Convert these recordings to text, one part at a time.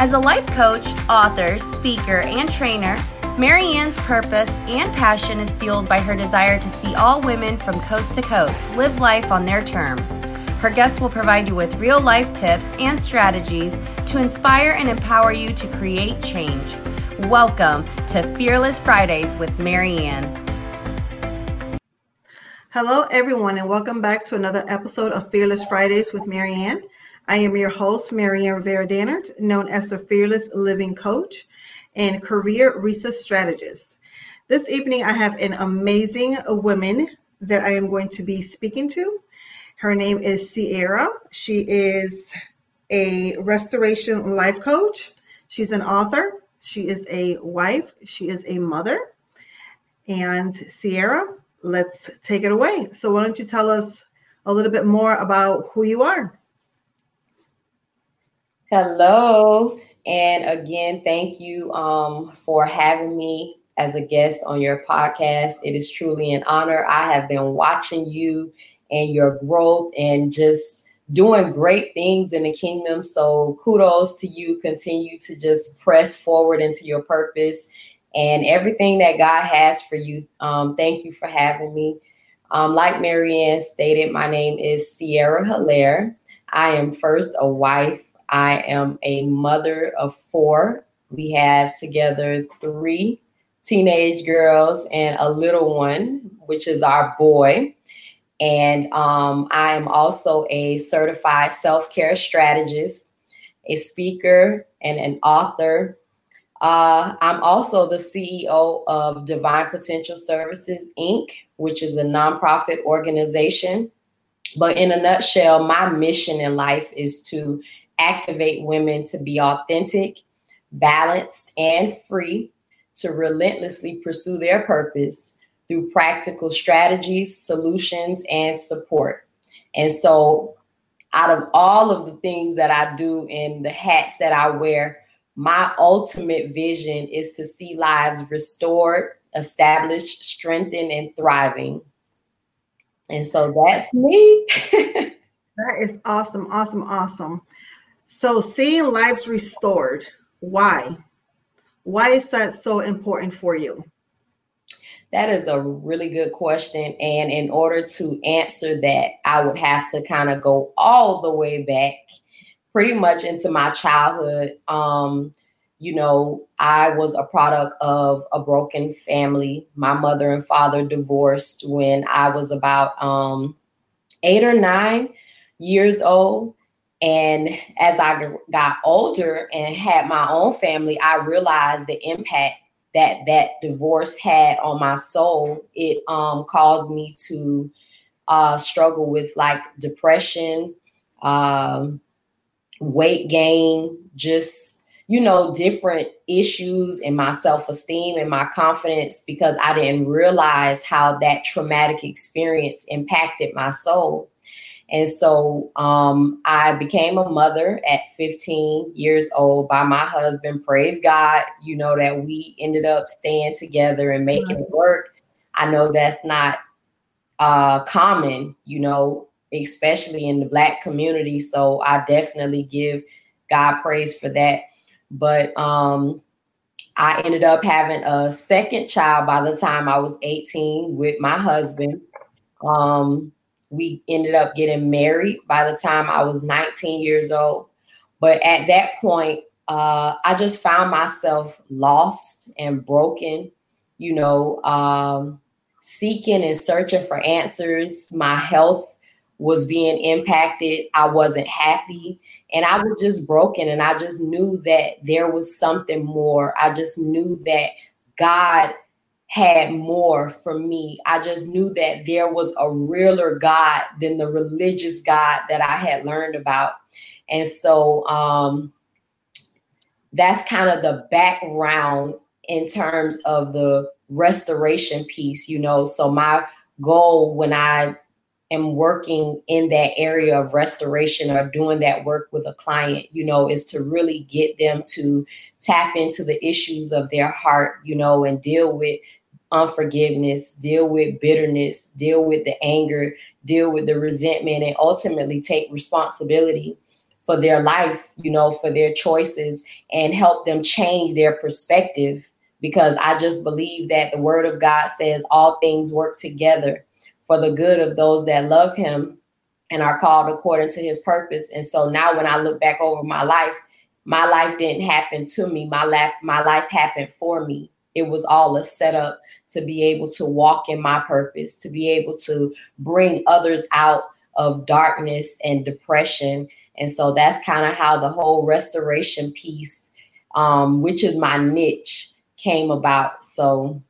As a life coach, author, speaker, and trainer, Maryann's purpose and passion is fueled by her desire to see all women from coast to coast live life on their terms. Her guests will provide you with real life tips and strategies to inspire and empower you to create change. Welcome to Fearless Fridays with Maryann. Hello, everyone, and welcome back to another episode of Fearless Fridays with Maryann. I am your host, Maryann Rivera Dannert, known as the Fearless Living Coach and Career Research Strategist. This evening, I have an amazing woman that I am going to be speaking to. Her name is Sierra. She is a restoration life coach. She's an author. She is a wife. She is a mother. And Sierra, let's take it away. So, why don't you tell us a little bit more about who you are? Hello. And again, thank you um, for having me as a guest on your podcast. It is truly an honor. I have been watching you and your growth and just doing great things in the kingdom. So kudos to you. Continue to just press forward into your purpose and everything that God has for you. Um, thank you for having me. Um, like Maryann stated, my name is Sierra Hilaire. I am first a wife. I am a mother of four. We have together three teenage girls and a little one, which is our boy. And um, I am also a certified self care strategist, a speaker, and an author. Uh, I'm also the CEO of Divine Potential Services, Inc., which is a nonprofit organization. But in a nutshell, my mission in life is to activate women to be authentic, balanced, and free to relentlessly pursue their purpose through practical strategies, solutions, and support. And so, out of all of the things that I do and the hats that I wear, my ultimate vision is to see lives restored, established, strengthened, and thriving. And so that's me. that is awesome, awesome, awesome. So, seeing lives restored, why? Why is that so important for you? That is a really good question. And in order to answer that, I would have to kind of go all the way back pretty much into my childhood. Um, you know, I was a product of a broken family. My mother and father divorced when I was about um, eight or nine years old. And as I got older and had my own family, I realized the impact that that divorce had on my soul, it um, caused me to uh, struggle with like depression, um, weight gain, just you know different issues in my self-esteem and my confidence because I didn't realize how that traumatic experience impacted my soul. And so um, I became a mother at 15 years old by my husband. Praise God, you know, that we ended up staying together and making it work. I know that's not uh, common, you know, especially in the Black community. So I definitely give God praise for that. But um, I ended up having a second child by the time I was 18 with my husband. Um, we ended up getting married by the time I was 19 years old. But at that point, uh, I just found myself lost and broken, you know, um, seeking and searching for answers. My health was being impacted. I wasn't happy. And I was just broken. And I just knew that there was something more. I just knew that God had more for me. I just knew that there was a realer God than the religious God that I had learned about. And so um, that's kind of the background in terms of the restoration piece, you know. So my goal when I am working in that area of restoration or doing that work with a client, you know, is to really get them to tap into the issues of their heart, you know, and deal with unforgiveness, deal with bitterness, deal with the anger, deal with the resentment, and ultimately take responsibility for their life, you know, for their choices and help them change their perspective because I just believe that the word of God says all things work together for the good of those that love him and are called according to his purpose. And so now when I look back over my life, my life didn't happen to me. My life, my life happened for me. It was all a setup to be able to walk in my purpose, to be able to bring others out of darkness and depression. And so that's kind of how the whole restoration piece, um, which is my niche, came about. So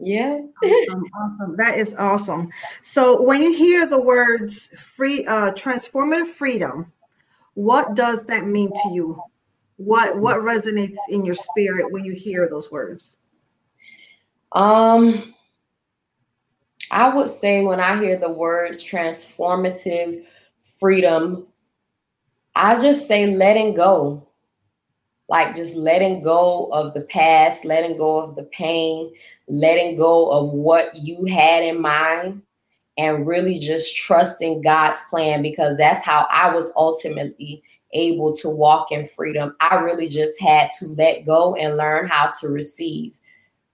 yeah. awesome, awesome. That is awesome. So when you hear the words free uh transformative freedom, what does that mean to you? What what resonates in your spirit when you hear those words? Um I would say when I hear the words transformative freedom, I just say letting go. Like just letting go of the past, letting go of the pain, letting go of what you had in mind, and really just trusting God's plan because that's how I was ultimately able to walk in freedom. I really just had to let go and learn how to receive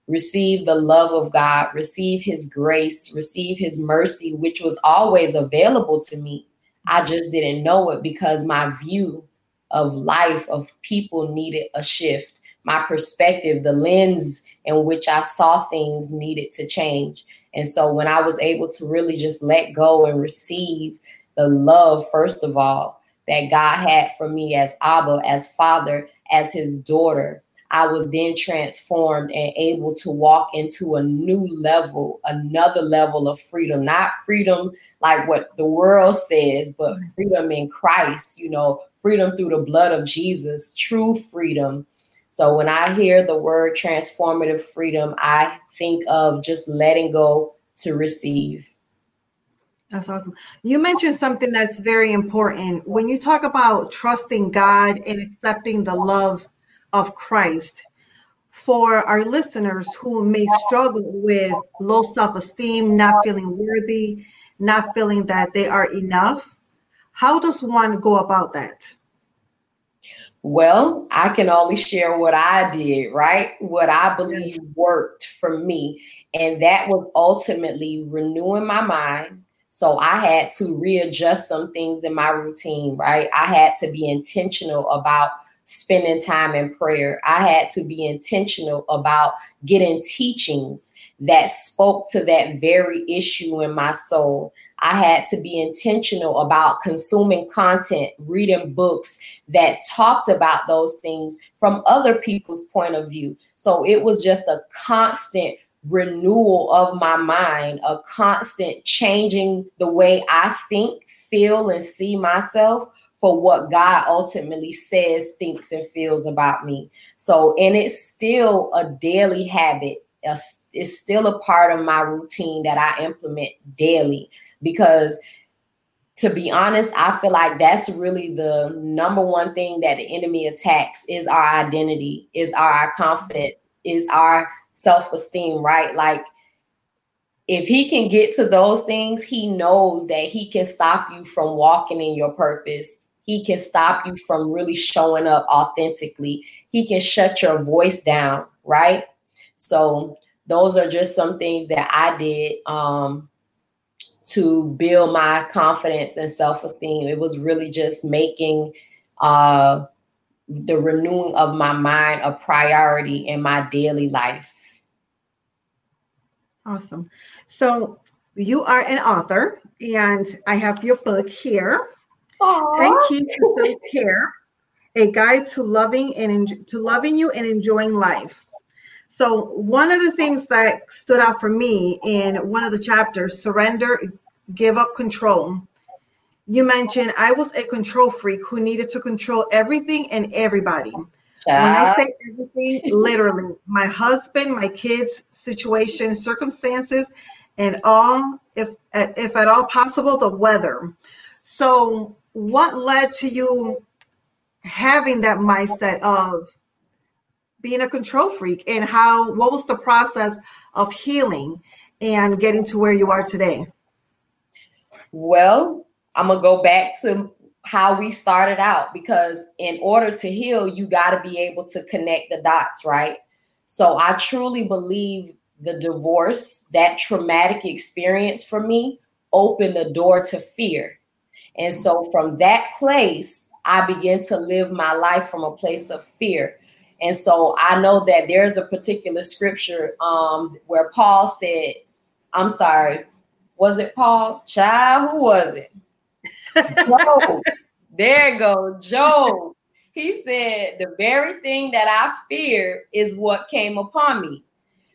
receive the love of God, receive His grace, receive His mercy, which was always available to me. I just didn't know it because my view of life, of people needed a shift. My perspective, the lens in which I saw things needed to change. And so when I was able to really just let go and receive the love, first of all, that God had for me as Abba, as father, as his daughter, I was then transformed and able to walk into a new level, another level of freedom, not freedom like what the world says, but mm-hmm. freedom in Christ, you know, freedom through the blood of Jesus, true freedom. So when I hear the word transformative freedom, I think of just letting go to receive. That's awesome. You mentioned something that's very important. When you talk about trusting God and accepting the love of Christ for our listeners who may struggle with low self esteem, not feeling worthy, not feeling that they are enough. How does one go about that? Well, I can only share what I did, right? What I believe worked for me. And that was ultimately renewing my mind. So I had to readjust some things in my routine, right? I had to be intentional about spending time in prayer. I had to be intentional about getting teachings that spoke to that very issue in my soul. I had to be intentional about consuming content, reading books that talked about those things from other people's point of view. So it was just a constant renewal of my mind, a constant changing the way I think, feel, and see myself for what God ultimately says, thinks, and feels about me. So, and it's still a daily habit. It's still a part of my routine that I implement daily because to be honest, I feel like that's really the number one thing that the enemy attacks is our identity, is our confidence, is our self-esteem, right? Like if he can get to those things, he knows that he can stop you from walking in your purpose he can stop you from really showing up authentically. He can shut your voice down, right? So those are just some things that I did um, to build my confidence and self-esteem. It was really just making uh, the renewing of my mind a priority in my daily life. Awesome. So you are an author, and I have your book here. Aww. 10 keys to self-care, a guide to loving and en- to loving you and enjoying life. So one of the things that stood out for me in one of the chapters, surrender, give up control. You mentioned I was a control freak who needed to control everything and everybody. When I say everything, literally, my husband, my kids, situation, circumstances, and all, if if at all possible, the weather. So what led to you having that mindset of being a control freak and how what was the process of healing and getting to where you are today well i'm gonna go back to how we started out because in order to heal, you got to be able to connect the dots, right? So I truly believe the divorce, that traumatic experience for me, opened the door to fear. And so from that place, I began to live my life from a place of fear. And so I know that there's a particular scripture um, where Paul said, I'm sorry, was it Paul? Child, who was it? Job. There go, Job. He said, The very thing that I fear is what came upon me.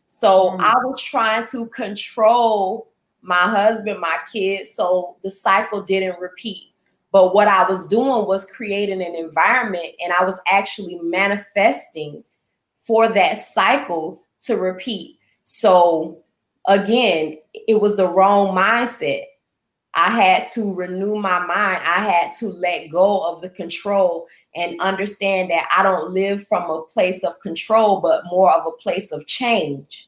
So mm-hmm. I was trying to control my husband, my kids, so the cycle didn't repeat. But what I was doing was creating an environment and I was actually manifesting for that cycle to repeat. So again, it was the wrong mindset. I had to renew my mind. I had to let go of the control and understand that I don't live from a place of control, but more of a place of change.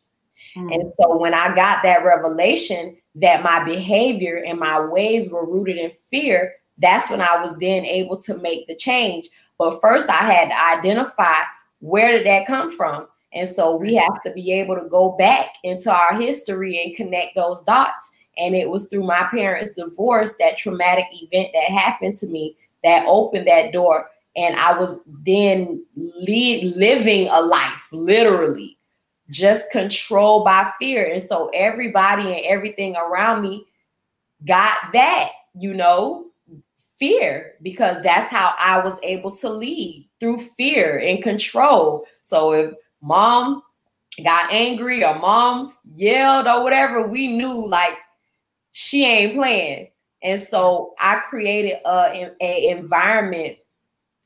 Mm. And so when I got that revelation that my behavior and my ways were rooted in fear, that's when I was then able to make the change. But first, I had to identify where did that come from. And so we have to be able to go back into our history and connect those dots. And it was through my parents' divorce, that traumatic event that happened to me, that opened that door. And I was then lead, living a life, literally, just controlled by fear. And so everybody and everything around me got that, you know, fear because that's how I was able to lead through fear and control. So if mom got angry or mom yelled or whatever, we knew like she ain't playing. And so I created a, a environment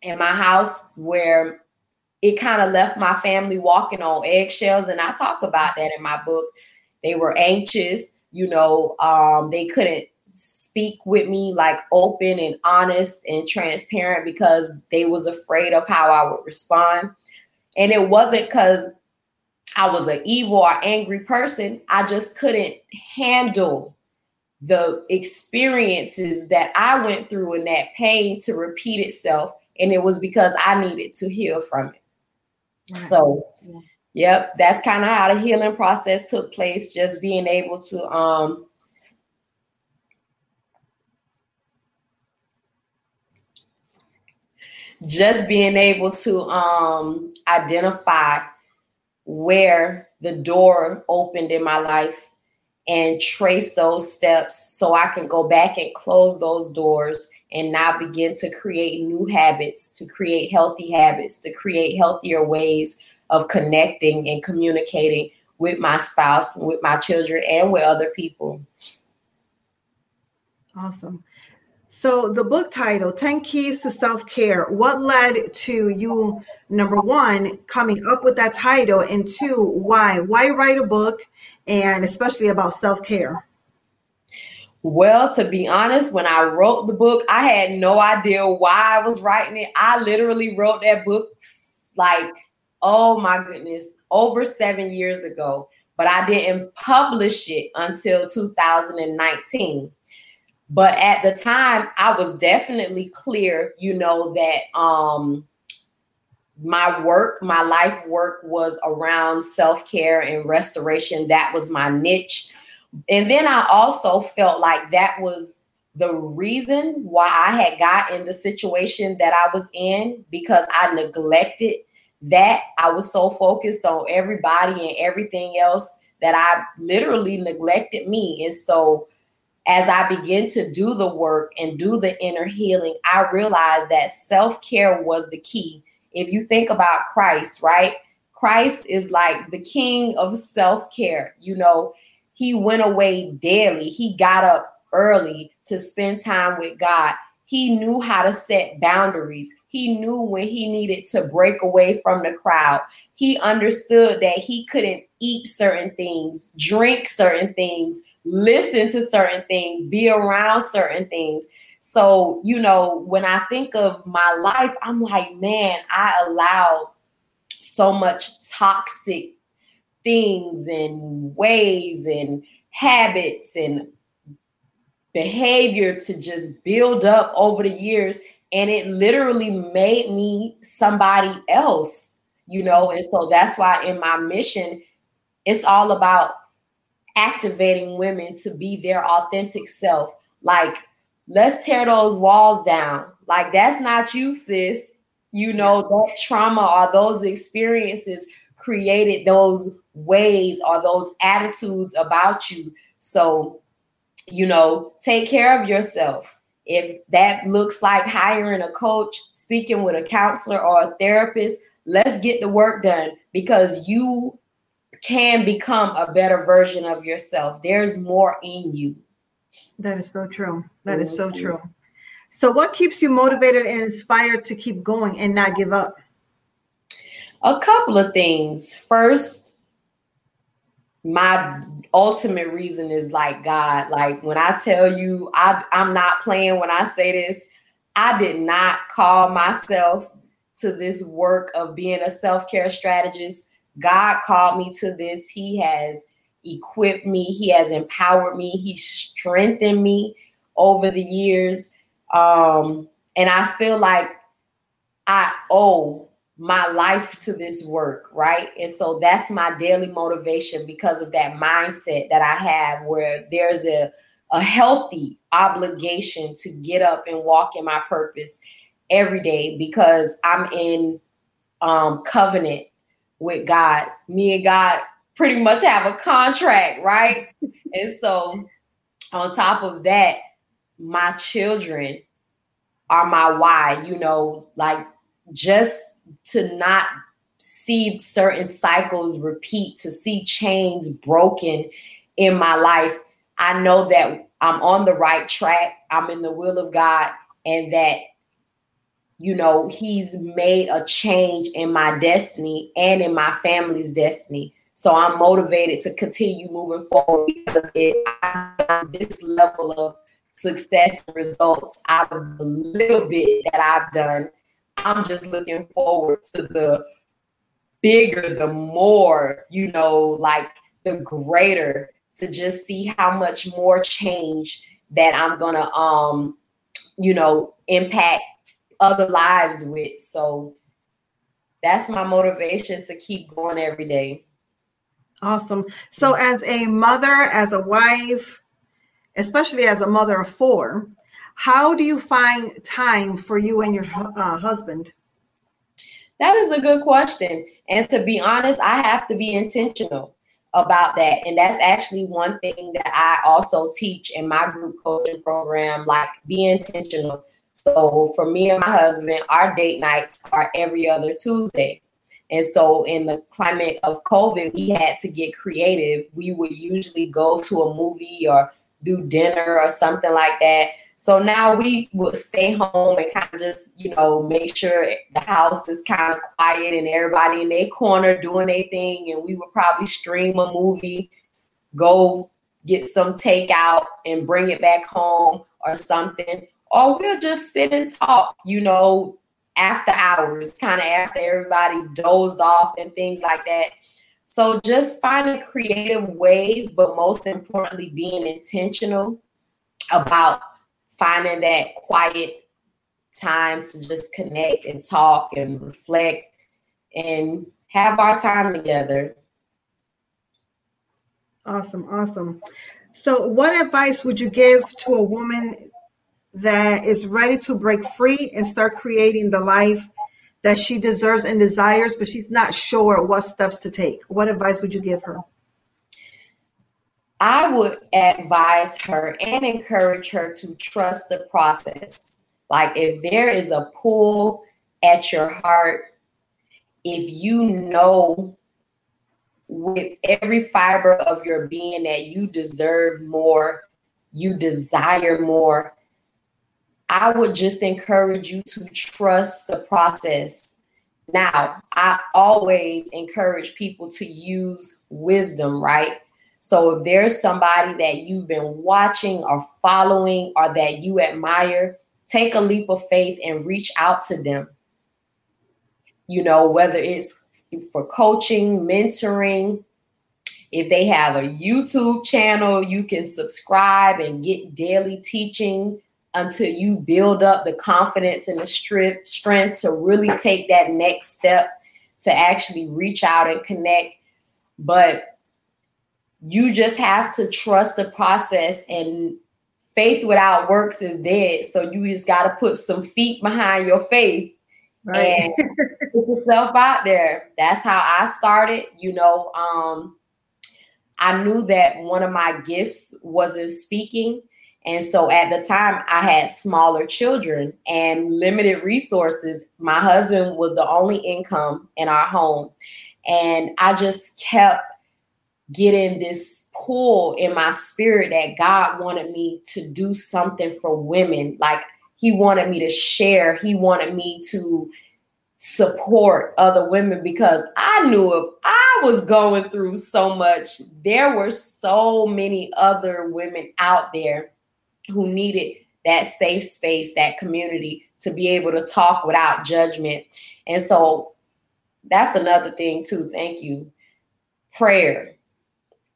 in my house where it kind of left my family walking on eggshells. And I talk about that in my book. They were anxious, you know, um, they couldn't speak with me like open and honest and transparent because they was afraid of how I would respond. And it wasn't because I was an evil or angry person. I just couldn't handle the experiences that I went through and that pain to repeat itself. And it was because I needed to heal from it. Right. So, yeah. yep, that's kind of how the healing process took place. Just being able to um, just being able to um, identify where the door opened in my life and trace those steps so I can go back and close those doors and now begin to create new habits, to create healthy habits, to create healthier ways of connecting and communicating with my spouse, with my children, and with other people. Awesome. So the book title, 10 Keys to Self-Care, what led to you, number one, coming up with that title, and two, why? Why write a book and especially about self-care? Well, to be honest, when I wrote the book, I had no idea why I was writing it. I literally wrote that book like, oh my goodness, over seven years ago, but I didn't publish it until 2019. But at the time, I was definitely clear, you know, that um my work, my life work was around self-care and restoration. That was my niche. And then I also felt like that was the reason why I had got in the situation that I was in because I neglected that. I was so focused on everybody and everything else that I literally neglected me. And so as I begin to do the work and do the inner healing, I realized that self care was the key. If you think about Christ, right? Christ is like the king of self care. You know, he went away daily, he got up early to spend time with God. He knew how to set boundaries. He knew when he needed to break away from the crowd. He understood that he couldn't eat certain things, drink certain things, listen to certain things, be around certain things. So, you know, when I think of my life, I'm like, man, I allowed so much toxic things and ways and habits and behavior to just build up over the years. And it literally made me somebody else you know? And so that's why in my mission it's all about activating women to be their authentic self. Like let's tear those walls down like that's not you sis you know that trauma or those experiences created those ways or those attitudes about you so you know, take care of yourself. If that looks like hiring a coach, speaking with a counselor or a therapist, let's get the work done because you can become a better version of yourself. There's more in you. That is so true. That mm-hmm. so true. So, what keeps you motivated and inspired to keep going and not give up? A couple of things. First, my ultimate reason is like God. Like when I tell you, I, I'm not playing when I say this. I did not call myself to this work of being a self care strategist. God called me to this. He has equipped me, He has empowered me, He strengthened me over the years. Um, and I feel like I owe my life to this work, right? And so that's my daily motivation because of that mindset that I have where there's a a healthy obligation to get up and walk in my purpose every day because I'm in um covenant with God. Me and God pretty much have a contract, right? and so on top of that, my children are my why, you know, like just to not see certain cycles repeat, to see chains broken in my life, I know that I'm on the right track. I'm in the will of God, and that, you know, He's made a change in my destiny and in my family's destiny. So I'm motivated to continue moving forward because this level of success and results out of the little bit that I've done I'm just looking forward to the bigger, the more, you know, like the greater to just see how much more change that I'm gonna um, you know, impact other lives with. So that's my motivation to keep going every day. Awesome. So as a mother, as a wife, especially as a mother of four, how do you find time for you and your uh, husband? That is a good question. And to be honest, I have to be intentional about that. And that's actually one thing that I also teach in my group coaching program like, be intentional. So for me and my husband, our date nights are every other Tuesday. And so, in the climate of COVID, we had to get creative. We would usually go to a movie or do dinner or something like that. So now we would stay home and kind of just, you know, make sure the house is kind of quiet and everybody in their corner doing their thing. And we would probably stream a movie, go get some takeout and bring it back home or something. Or we'll just sit and talk, you know, after hours, kind of after everybody dozed off and things like that. So just finding creative ways, but most importantly, being intentional about finding that quiet time to just connect and talk and reflect and have our time together. Awesome, awesome. So, what advice would you give to a woman that is ready to break free and start creating the life that she deserves and desires, but she's not sure what steps to take? What advice would you give her? I would advise her and encourage her to trust the process. Like if there is a pull at your heart, if you know with every fiber of your being that you deserve more, you desire more, I would just encourage you to trust the process. Now, I always encourage people to use wisdom, right? So if there's somebody that you've been watching or following or that you admire, take a leap of faith and reach out to them. You know, whether it's for coaching, mentoring, If they have a YouTube channel, you can subscribe and get daily teaching until you build up the confidence and the strength, strength to really take that next step to actually reach out and connect. But you just have to trust the process and faith without works is dead. So you just got to put some feet behind your faith right. and put yourself out there. That's how I started. You know, um, I knew that one of my gifts was in speaking. And so at the time, I had smaller children and limited resources. My husband was the only income in our home. And I just kept getting this pull in my spirit that God wanted me to do something for women. Like He wanted me to share, He wanted me to support other women because I knew if I was going through so much, there were so many other women out there who needed that safe space, that community to be able to talk without judgment. And so that's another thing, too. Thank you. Prayer.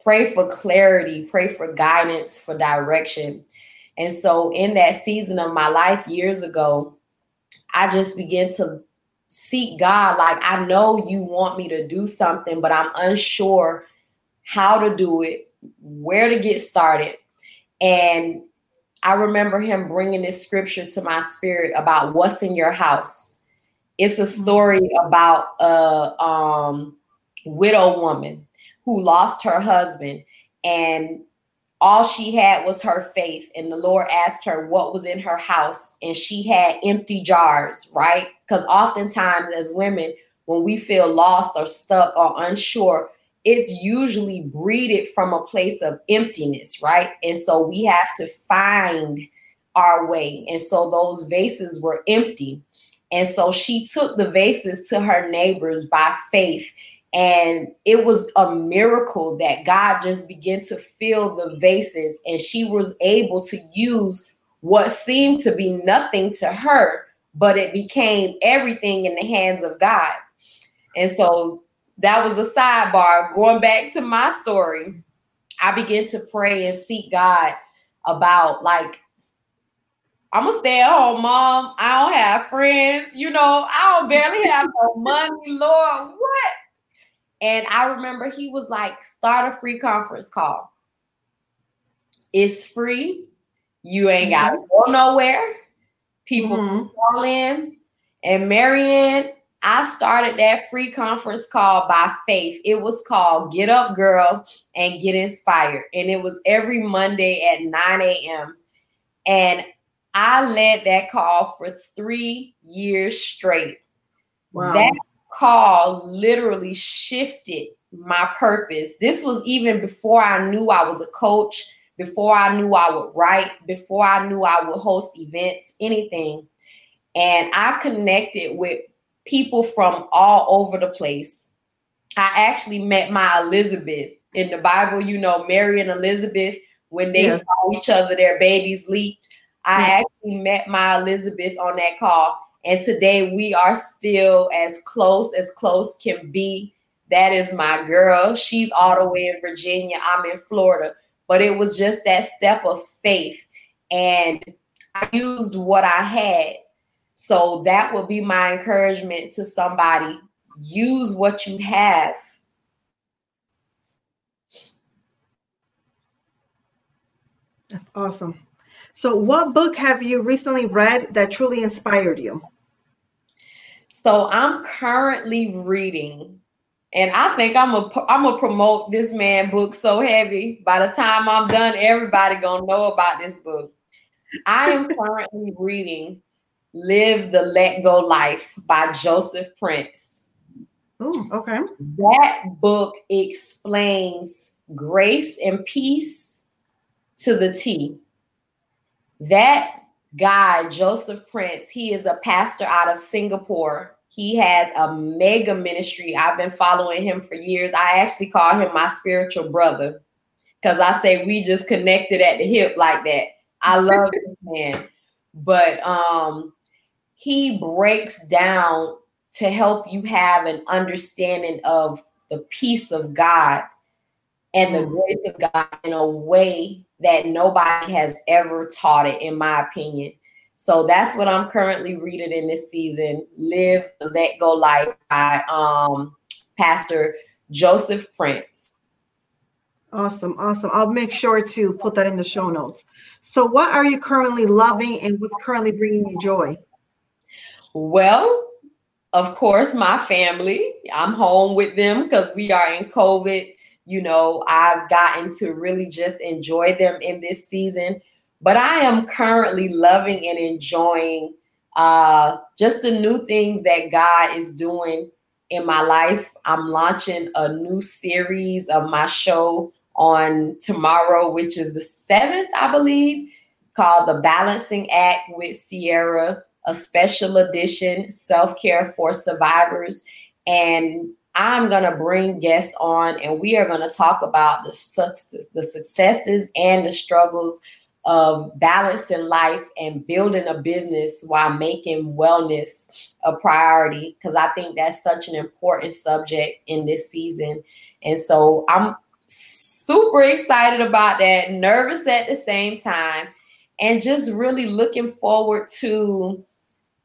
Pray for clarity, pray for guidance, for direction. And so, in that season of my life years ago, I just began to seek God. Like, I know you want me to do something, but I'm unsure how to do it, where to get started. And I remember him bringing this scripture to my spirit about what's in your house. It's a mm-hmm. story about a um, widow woman who lost her husband and all she had was her faith. And the Lord asked her what was in her house, and she had empty jars, right? Because oftentimes, as women, when we feel lost or stuck or unsure, it's usually breeded from a place of emptiness, right? And so we have to find our way. And so those vases were empty. And so she took the vases to her neighbors by faith. And it was a miracle that God just began to fill the vases, and she was able to use what seemed to be nothing to her, but it became everything in the hands of God. And so that was a sidebar. Going back to my story, I began to pray and seek God about like I'm gonna stay at home, mom. I don't have friends, you know, I don't barely have no money, Lord. What? And I remember he was like, start a free conference call. It's free. You ain't mm-hmm. gotta go nowhere. People mm-hmm. call in. And Maryann, I started that free conference call by faith. It was called Get Up Girl and Get Inspired. And it was every Monday at 9 a.m. And I led that call for three years straight. Wow. That call literally shifted my purpose. This was even before I knew I was a coach, before I knew I would write, before I knew I would host events, anything. And I connected with people from all over the place. I actually met my Elizabeth in the Bible, you know, Mary and Elizabeth, when they yeah. saw each other, their babies leaped. I yeah. actually met my Elizabeth on that call. And today we are still as close as close can be. That is my girl. She's all the way in Virginia. I'm in Florida. But it was just that step of faith. And I used what I had so that would be my encouragement to somebody. Use what you have. That's awesome. So, what book have you recently read that truly inspired you? So, I'm currently reading, and I think I'm a I'm gonna promote this man book so heavy. By the time I'm done, everybody gonna know about this book. I am currently reading Live the Let Go Life by Joseph Prince. Oh, okay. That book explains grace and peace to the T. That guy, Joseph Prince, he is a pastor out of Singapore. He has a mega ministry. I've been following him for years. I actually call him my spiritual brother because I say we just connected at the hip like that. I love this man. But um he breaks down to help you have an understanding of the peace of God and the mm. grace of God in a way that nobody has ever taught it, in my opinion. So that's what I'm currently reading in this season. Live Let Go Life by um, Pastor Joseph Prince. Awesome, awesome. I'll make sure to put that in the show notes. So, what are you currently loving and what's currently bringing you joy? Well, of course, my family. I'm home with them because we are in COVID. You know, I've gotten to really just enjoy them in this season. But I am currently loving and enjoying uh, just the new things that God is doing in my life. I'm launching a new series of my show on tomorrow, which is the 7th, I believe, called The Balancing Act with Sierra, a special edition self care for survivors. And I'm going to bring guests on and we are going to talk about the, success, the successes and the struggles of balancing life and building a business while making wellness a priority because I think that's such an important subject in this season. And so I'm super excited about that, nervous at the same time, and just really looking forward to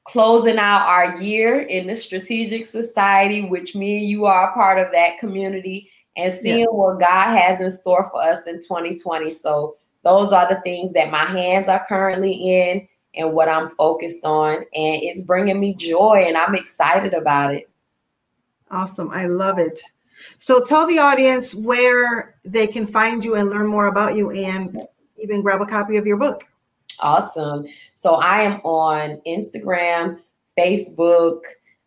closing out our year in the strategic society, which me and you are a part of that community, and seeing yeah. what God has in store for us in 2020. So those are the things that my hands are currently in and what I'm focused on. And it's bringing me joy and I'm excited about it. Awesome. I love it. So tell the audience where they can find you and learn more about you and even grab a copy of your book. Awesome. So I am on Instagram, Facebook,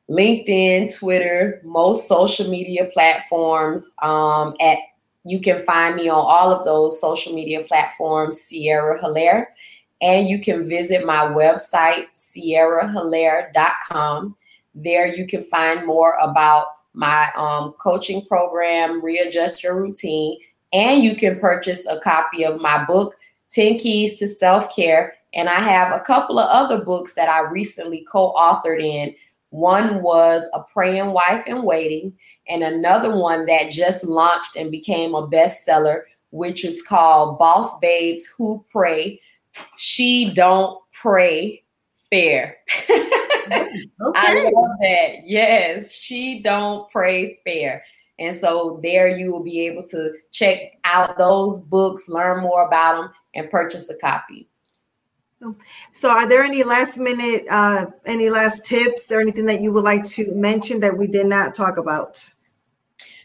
LinkedIn, Twitter, most social media platforms um, at you can find me on all of those social media platforms, Sierra Hilaire. And you can visit my website, sierrahilaire.com. There you can find more about my um, coaching program, Readjust Your Routine. And you can purchase a copy of my book, 10 Keys to Self Care. And I have a couple of other books that I recently co authored in. One was A Praying Wife in Waiting, and another one that just launched and became a bestseller, which is called Boss Babes Who Pray. She Don't Pray Fair. okay. I love that. Yes, she don't pray fair. And so there you will be able to check out those books, learn more about them, and purchase a copy. So, are there any last minute, uh, any last tips or anything that you would like to mention that we did not talk about?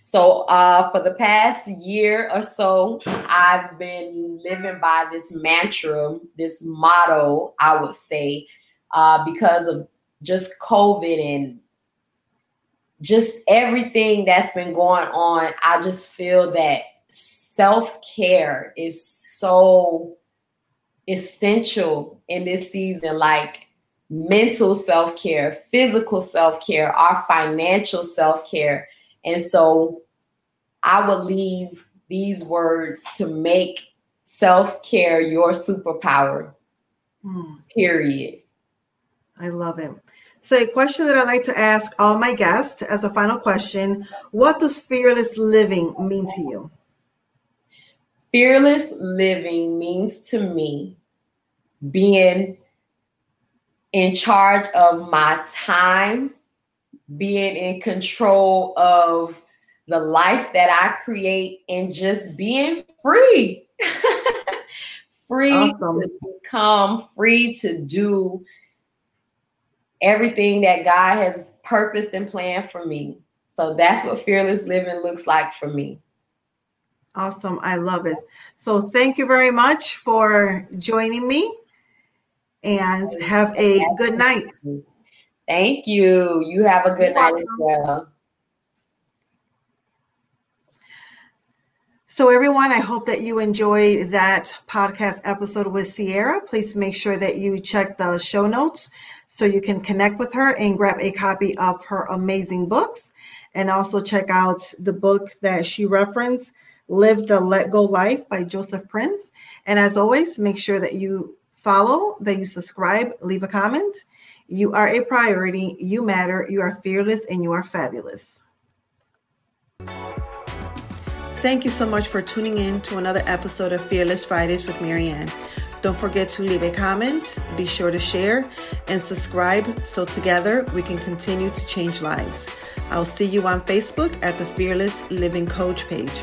So, uh, for the past year or so, I've been living by this mantra, this motto, I would say, uh, because of just COVID and just everything that's been going on. I just feel that self care is so essential in this season. Like, mental self care, physical self care, our financial self care and so I will leave these words to make self care your superpower. Hmm. Period. I love it. So, a question that I like to ask all my guests as a final question What does fearless living mean to you? Fearless living means to me being in charge of my time, being in control of the life that I create and just being free. free awesome. to become, free to do everything that God has purposed and planned for me. So that's what fearless living looks like for me. Awesome. I love it. So thank you very much for joining me and have a good night. Thank you. You have a good night as well. So, everyone, I hope that you enjoyed that podcast episode with Sierra. Please make sure that you check the show notes so you can connect with her and grab a copy of her amazing books. And also check out the book that she referenced, Live the Let Go Life by Joseph Prince. And as always, make sure that you follow, that you subscribe, leave a comment, you are a priority. You matter. You are fearless and you are fabulous. Thank you so much for tuning in to another episode of Fearless Fridays with Maryann. Don't forget to leave a comment, be sure to share, and subscribe so together we can continue to change lives. I'll see you on Facebook at the Fearless Living Coach page.